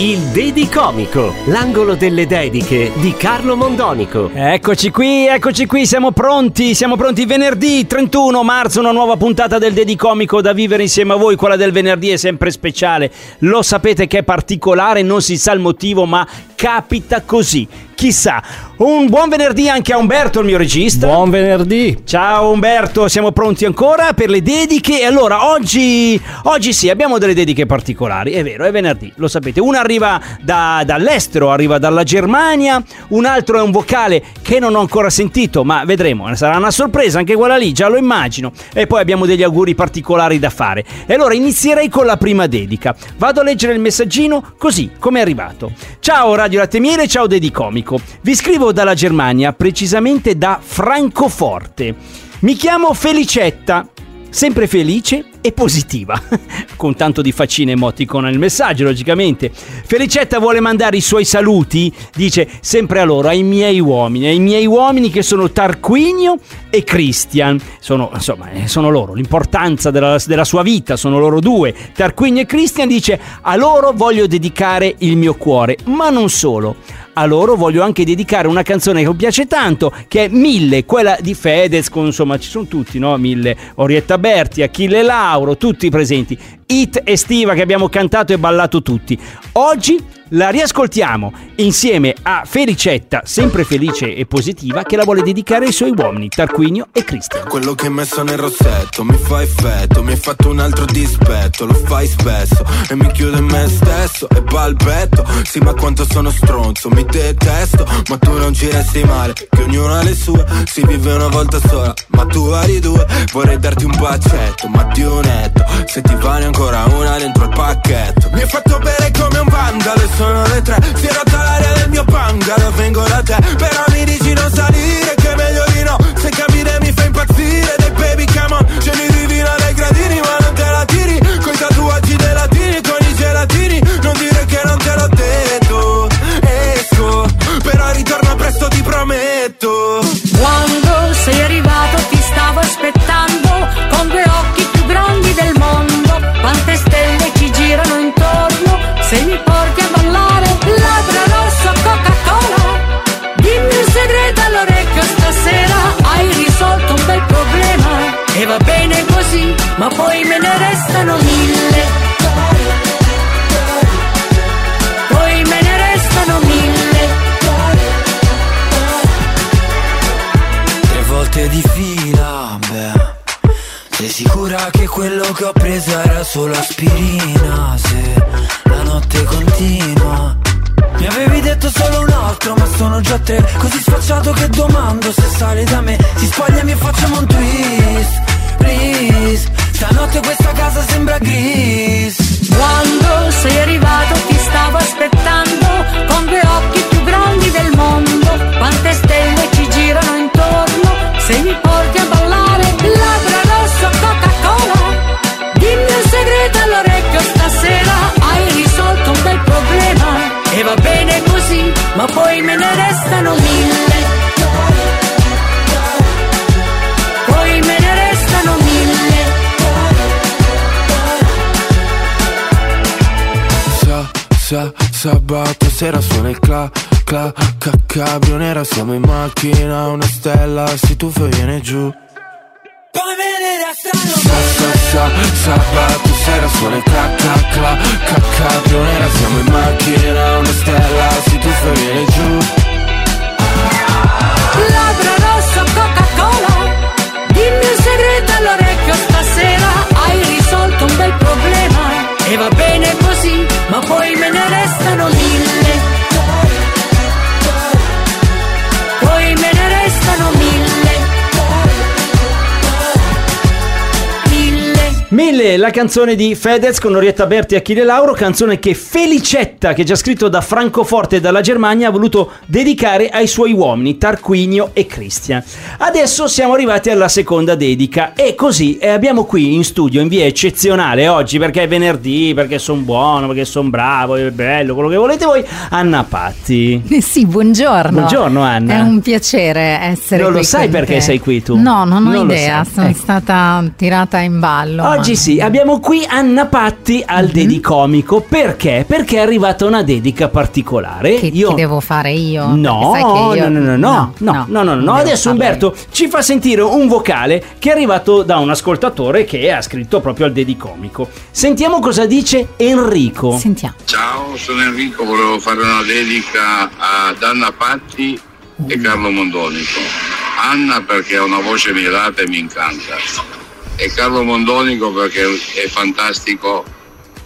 Il Dedicomico, l'angolo delle dediche di Carlo Mondonico. Eccoci qui, eccoci qui, siamo pronti, siamo pronti. Venerdì 31 marzo, una nuova puntata del Dedicomico da vivere insieme a voi. Quella del venerdì è sempre speciale. Lo sapete che è particolare, non si sa il motivo, ma capita così. Chissà. Un buon venerdì anche a Umberto, il mio regista. Buon venerdì. Ciao Umberto, siamo pronti ancora per le dediche. E allora, oggi, oggi sì, abbiamo delle dediche particolari. È vero, è venerdì, lo sapete. Una arriva da- dall'estero, arriva dalla Germania. Un altro è un vocale che non ho ancora sentito, ma vedremo. Sarà una sorpresa anche quella lì, già lo immagino. E poi abbiamo degli auguri particolari da fare. E allora inizierei con la prima dedica. Vado a leggere il messaggino così come è arrivato. Ciao Radio Latte Miele, ciao Dedicomico. Vi scrivo dalla Germania, precisamente da Francoforte. Mi chiamo Felicetta, sempre felice e positiva. Con tanto di faccine emoticon nel messaggio, logicamente. Felicetta vuole mandare i suoi saluti, dice sempre a loro, ai miei uomini, ai miei uomini che sono Tarquinio e Christian. Sono, insomma, eh, sono loro, l'importanza della, della sua vita, sono loro due. Tarquinio e Christian dice, a loro voglio dedicare il mio cuore, ma non solo a loro voglio anche dedicare una canzone che mi piace tanto, che è Mille, quella di Fedez, insomma ci sono tutti, no? Mille, Orietta Berti, Achille Lauro, tutti presenti. Hit estiva che abbiamo cantato e ballato tutti. Oggi la riascoltiamo insieme a Felicetta, sempre felice e positiva, che la vuole dedicare ai suoi uomini, Tarquinio e Cristian. Quello che hai messo nel rossetto mi fa effetto, mi hai fatto un altro dispetto, lo fai spesso e mi chiudo in me stesso e balbetto. Sì, ma quanto sono stronzo, mi detesto, ma tu non ci resti male, che ognuno ha le sue, si vive una volta sola, ma tu vari due. Vorrei darti un bacetto, ma un netto, se ti vale ancora una dentro il pacchetto. Mi hai fatto bere come un vandalo e sono le tre, si è rotta l'aria del mio bungalow, vengo da te, però mi dici non salire, che è meglio quello che ho preso era solo aspirina? Se la notte continua. Mi avevi detto solo un altro, ma sono già tre. Così sfacciato che domando se sale da me. Si spogliami e facciamo un twist. Please. Stanotte questa casa sembra gris. Sa, sa, sabato sera suona il cla, cla, ca, cabrio nera Siamo in macchina, una stella si tuffa e viene giù. Poi me ne restano Sa, sa, sa, sabato sera suona il cla, cla, cla, ca, cabrio nera Siamo in macchina, una stella si tuffa e viene giù. Labbra rosso Coca-Cola. Dimmi un segreto all'orecchio stasera Hai risolto un bel problema E va bene così Ma poi me ne restano mille. Poi me ne restano mille Mille la canzone di Fedez con Orietta Berti e Achille Lauro, canzone che Felicetta, che già scritto da Francoforte e dalla Germania, ha voluto dedicare ai suoi uomini, Tarquinio e Christian. Adesso siamo arrivati alla seconda dedica e così eh, abbiamo qui in studio in via eccezionale oggi perché è venerdì, perché sono buono, perché sono bravo, è bello, quello che volete voi, Anna Patti. Eh sì, buongiorno. Buongiorno, Anna. È un piacere essere Non qui lo sai perché te. sei qui tu? No, non ho Non idea, sono Ecco. stata tirata in ballo. Oggi sì, abbiamo qui Anna Patti al mm-hmm. Dedicomico. Perché? Perché è arrivata una dedica particolare. Che io... devo fare io? No, io... no, no, no, no, no, no, no, no Adesso Umberto ci fa sentire un vocale che è arrivato da un ascoltatore che ha scritto proprio al Dedicomico. Sentiamo cosa dice Enrico. Sentiamo. Ciao, sono Enrico, volevo fare una dedica ad Anna Patti e mm. Carlo Mondonico. Anna perché ha una voce mirata e mi incanta e Carlo Mondonico perché è fantastico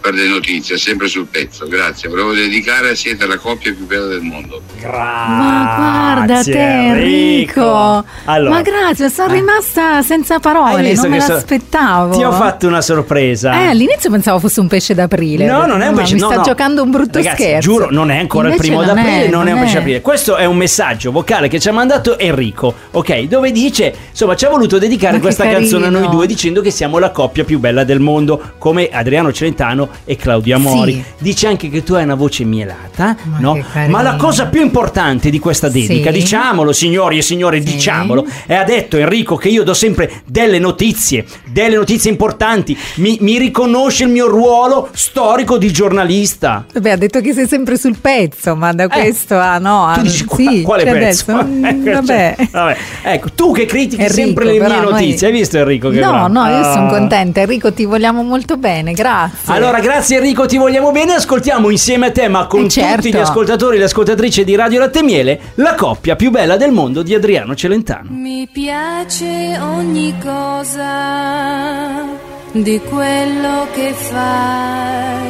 per le notizie, sempre sul pezzo. Grazie, volevo dedicare, siete la coppia più bella del mondo. Ma guarda te Enrico. Allora, Ma grazie, sono eh. rimasta senza parole, non me che so- l'aspettavo. Ti ho fatto una sorpresa. Eh, all'inizio pensavo fosse un pesce d'aprile. No, non è un pesce Mi no, sta no. giocando un brutto Ragazzi, scherzo. Giuro, non è ancora Invece il primo non d'aprile, è, non, è un non pesce d'aprile. Questo è un messaggio vocale che ci ha mandato Enrico, ok? Dove dice, insomma, ci ha voluto dedicare Ma questa canzone a noi due dicendo che siamo la coppia più bella del mondo, come Adriano Celentano e Claudio Amori. Sì. Dice anche che tu hai una voce mielata, Ma no? Ma la cosa più importante di questa dedica, Sì. diciamolo signori e signore, Sì. diciamolo, e ha detto Enrico che io do sempre delle notizie, delle notizie importanti, mi, mi riconosce il mio ruolo storico di giornalista. Vabbè, ha detto che sei sempre sul pezzo, ma da questo a no. Eh. Tu dici sì, quale cioè pezzo? adesso, mm, Ecco, vabbè. cioè, vabbè. Ecco, tu che critichi Enrico, sempre le mie però noi- notizie, hai visto Enrico che No, bravo? no, io sono Ah. contenta. Enrico, ti vogliamo molto bene, grazie. Allora, grazie Enrico, ti vogliamo bene. Ascoltiamo insieme a te, ma con Eh, certo. tutti gli ascoltatori e le ascoltatrici di Radio Latte Miele, la coppia più bella del mondo di Adriano Celentano. Mi piace ogni cosa di quello che fai,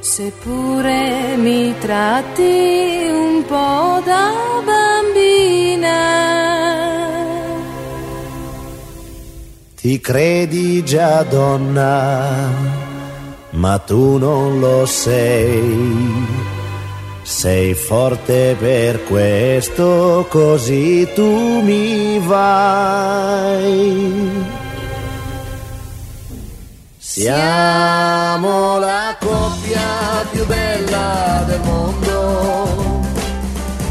seppure mi tratti un po' da bambina. Ti credi già donna, ma tu non lo sei. Sei forte per questo, così tu mi vai. Siamo la coppia più bella del mondo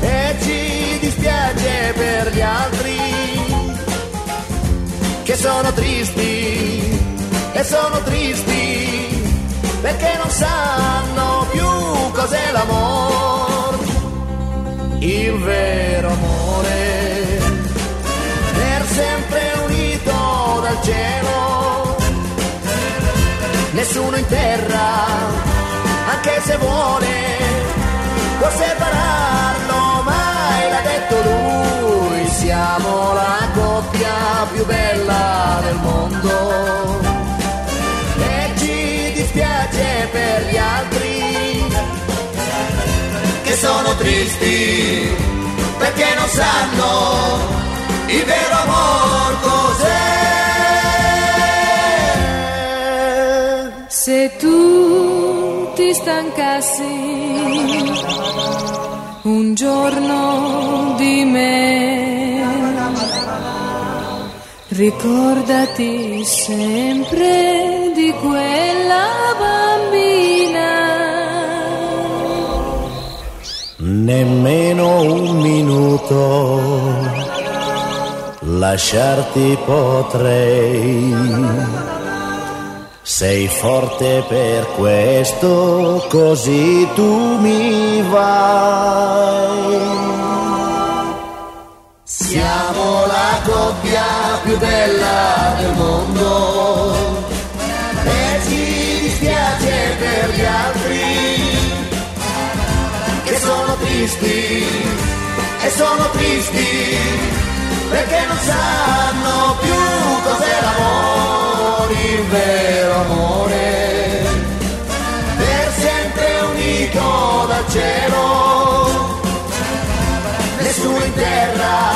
e ci dispiace per gli altri che sono tristi e sono tristi sanno più cos'è l'amore, il vero amore, per sempre unito dal cielo, nessuno in terra, anche se vuole, tristi perché non sanno il vero amor cos'è. Se tu ti stancassi un giorno di me, ricordati sempre di quella bambina. Nemmeno un minuto lasciarti potrei. Sei forte per questo, così tu mi vai. Tristi e sono tristi perché non sanno più cos'è l'amore, il vero amore, per sempre unito dal cielo, nessuno in terra,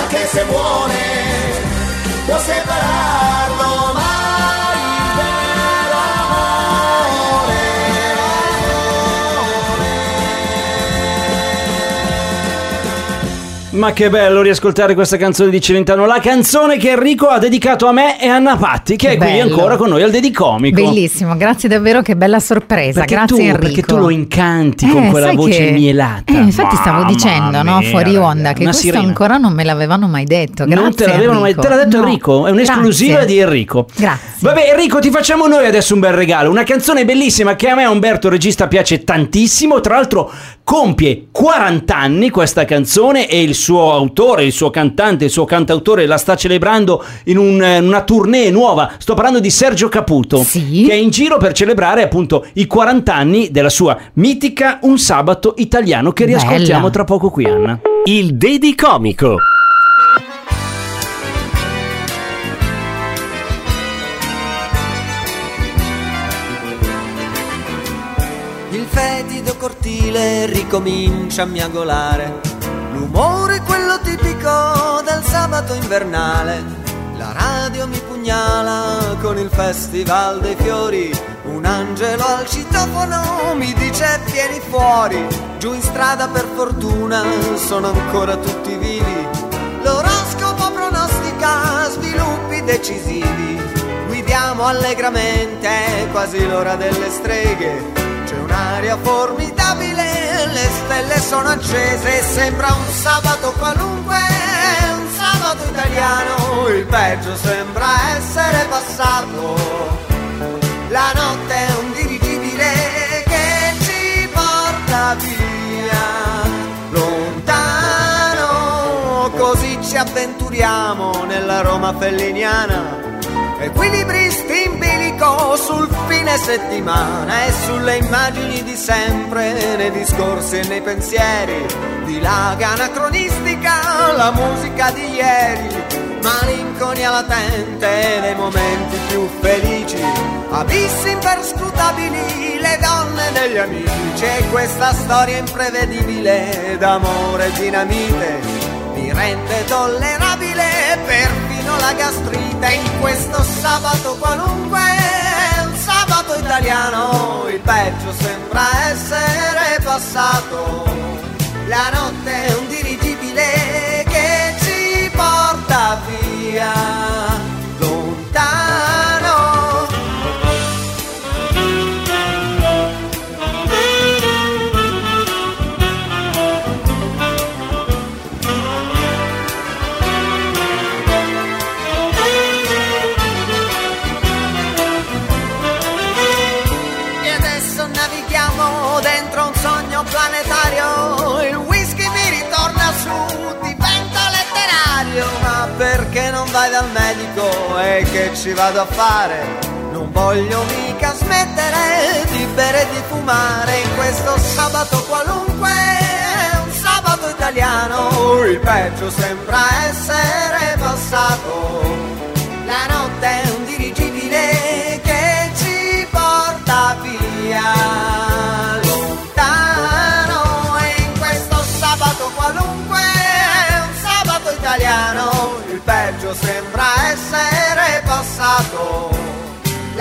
anche se vuole, può separarlo, Ma che bello riascoltare questa canzone di Celentano, la canzone che Enrico ha dedicato a me e a Anna Patti, che è qui Bello. ancora con noi al Dedicomico. Bellissimo, grazie davvero, che bella sorpresa. Perché grazie tu, Enrico. perché tu lo incanti con Eh, quella sai voce che- mielata. Eh, infatti stavo Mamma dicendo, no, fuori onda, che questo sirena. ancora non me l'avevano mai detto. Grazie, non te l'avevano mai Enrico. te l'ha detto No. Enrico, è un'esclusiva Grazie. di Enrico. Grazie. Vabbè, Enrico, ti facciamo noi adesso un bel regalo. Una canzone bellissima che a me, Umberto Regista, piace tantissimo. Tra l'altro, compie 40 anni questa canzone e il suo autore, il suo cantante, il suo cantautore la sta celebrando in un- una tournée nuova. Sto parlando di Sergio Caputo, che è in giro per celebrare appunto i 40 anni della sua mitica Un sabato italiano che riascoltiamo Bella. tra poco qui, Anna. Il Dedicomico. Il cortile ricomincia a miagolare. L'umore è quello tipico del sabato invernale. La radio mi pugnala con il festival dei fiori. Un angelo al citofono mi dice vieni fuori. Giù in strada per fortuna sono ancora tutti vivi. L'oroscopo pronostica sviluppi decisivi. Guidiamo allegramente, è quasi l'ora delle streghe. C'è un'aria formidabile, le stelle sono accese, sembra un sabato qualunque, un sabato italiano, il peggio sembra essere passato. La notte è un dirigibile che ci porta via lontano, così ci avventuriamo nella Roma felliniana. Equilibristi sul fine settimana e sulle immagini di sempre, nei discorsi e nei pensieri, dilaga anacronistica la musica di ieri, malinconia latente nei momenti più felici, abissi imperscrutabili, le donne degli amici e questa storia imprevedibile d'amore dinamite mi rende tollerabile perfino la gastrite in questo sabato qualunque, italiano, il peggio sembra essere passato. La notte è un dirigibile che ci porta via vai dal medico e che ci vado a fare? Non voglio mica smettere di bere e di fumare in questo sabato qualunque. Un sabato italiano, il peggio sembra essere passato. La notte è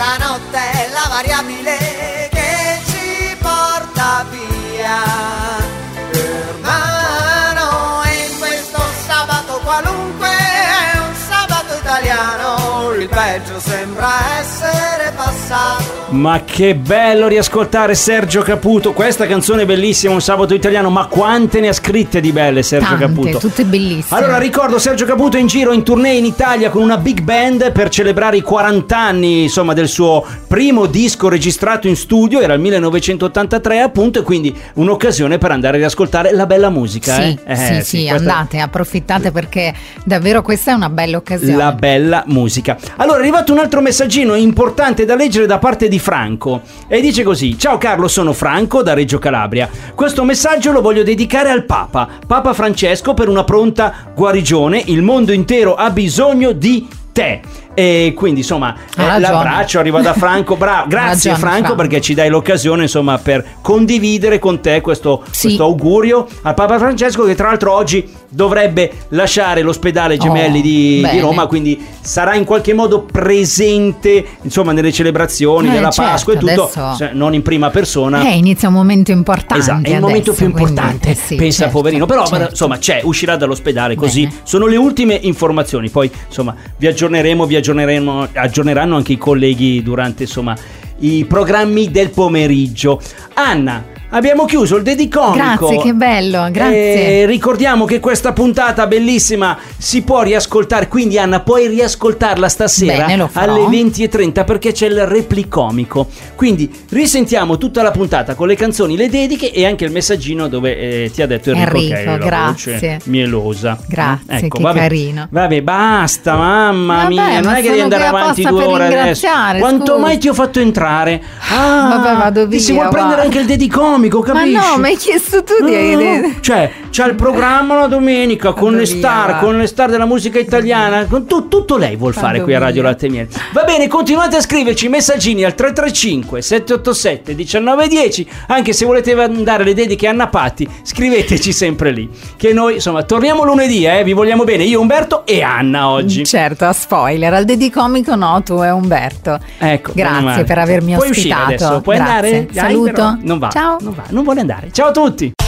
La notte è la variabile che ci porta via hermano e in questo sabato qualunque, un sabato italiano, il peggio sembra essere. Ma che bello riascoltare Sergio Caputo. Questa canzone è bellissima, un sabato italiano, ma quante ne ha scritte di belle Sergio Tante, Caputo? tutte bellissime. Allora ricordo Sergio Caputo in giro in tournée in Italia con una big band per celebrare i 40 anni insomma del suo primo disco registrato in studio, era il 1983 appunto e quindi un'occasione per andare a riascoltare la bella musica. Sì, eh? sì, Eh, sì, questa- andate, approfittate perché davvero questa è una bella occasione. La bella musica. Allora è arrivato un altro messaggino importante da leggere da parte di Franco e dice così: Ciao Carlo, sono Franco da Reggio Calabria. Questo messaggio lo voglio dedicare al Papa, Papa Francesco, per una pronta guarigione. Il mondo intero ha bisogno di te. E quindi insomma eh, l'abbraccio arriva da Franco. Bravo, grazie ragione, Franco, Franco. perché ci dai l'occasione insomma per condividere con te questo, Sì. questo augurio al Papa Francesco che tra l'altro oggi dovrebbe lasciare l'ospedale Gemelli Oh, di, di. Roma, quindi sarà in qualche modo presente insomma nelle celebrazioni Eh, della certo, Pasqua e tutto, adesso- se- non in prima persona. Eh, inizia un momento importante. Esatto, è il momento più quindi, importante, eh sì, pensa certo, poverino. Però certo. insomma c'è, uscirà dall'ospedale così. Bene. Sono le ultime informazioni. Poi insomma vi aggiorneremo, vi aggiorneremo, aggiorneranno anche i colleghi durante insomma i programmi del pomeriggio. Anna, abbiamo chiuso il dedicomico. Grazie, che bello, grazie. E ricordiamo che questa puntata bellissima si può riascoltare, quindi Anna puoi riascoltarla stasera Bene, alle 20.30 perché c'è il replicomico. Quindi risentiamo tutta la puntata con le canzoni, le dediche e anche il messaggino dove eh, ti ha detto Enrico, Enrico, la grazie. mielosa. Grazie, Ecco, che vabbè. carino. Vabbè, basta, mamma Vabbè, mia, non è che devi andare avanti due ore adesso. ringraziare, Quanto scusa. mai ti ho fatto entrare? Ah, Vabbè, vado ti si via, vuole prendere anche il dedicomico, Ma capisci? no, ma hai chiesto tu di... No, Cioè, c'ha il programma la domenica con Vado le via, star, va. con le star della musica italiana, con tu- tutto lei vuol fare Vado qui a Radio via. Latte e Miele. Va bene, continuate a scriverci messaggini al 335 787 1910, anche se volete mandare le dediche a Anna Patti, scriveteci sempre lì. Che noi, insomma, torniamo lunedì, eh, vi vogliamo bene, io Umberto e Anna oggi. Certo, a spoiler, al dedicomico no, tu è Umberto. Ecco, Grazie per avermi Puoi uscire ospitato. adesso, puoi Grazie. andare? Dai, Saluto. però. Non va, Ciao. non va, non vuole andare. Ciao a tutti.